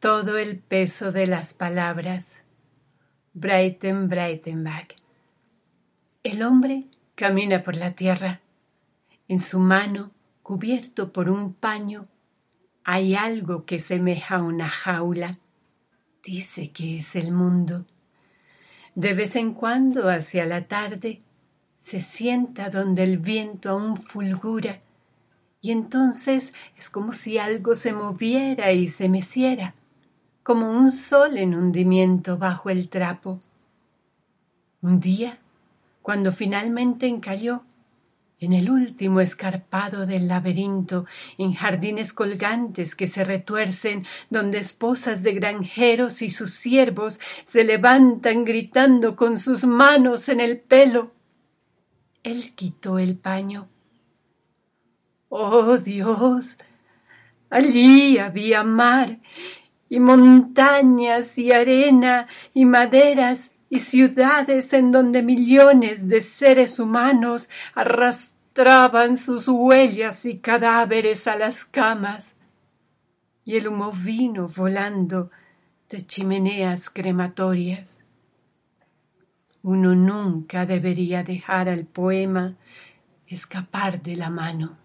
todo el peso de las palabras. Breiten Breitenbach. El hombre camina por la tierra. En su mano, cubierto por un paño, hay algo que semeja a una jaula. Dice que es el mundo. De vez en cuando, hacia la tarde, se sienta donde el viento aún fulgura, y entonces es como si algo se moviera y se meciera, como un sol en hundimiento bajo el trapo. Un día, cuando finalmente encalló, en el último escarpado del laberinto, en jardines colgantes que se retuercen, donde esposas de granjeros y sus siervos se levantan gritando con sus manos en el pelo. Él quitó el paño. Oh Dios, allí había mar y montañas y arena y maderas y ciudades en donde millones de seres humanos arrastraban sus huellas y cadáveres a las camas, y el humo vino volando de chimeneas crematorias. Uno nunca debería dejar al poema escapar de la mano.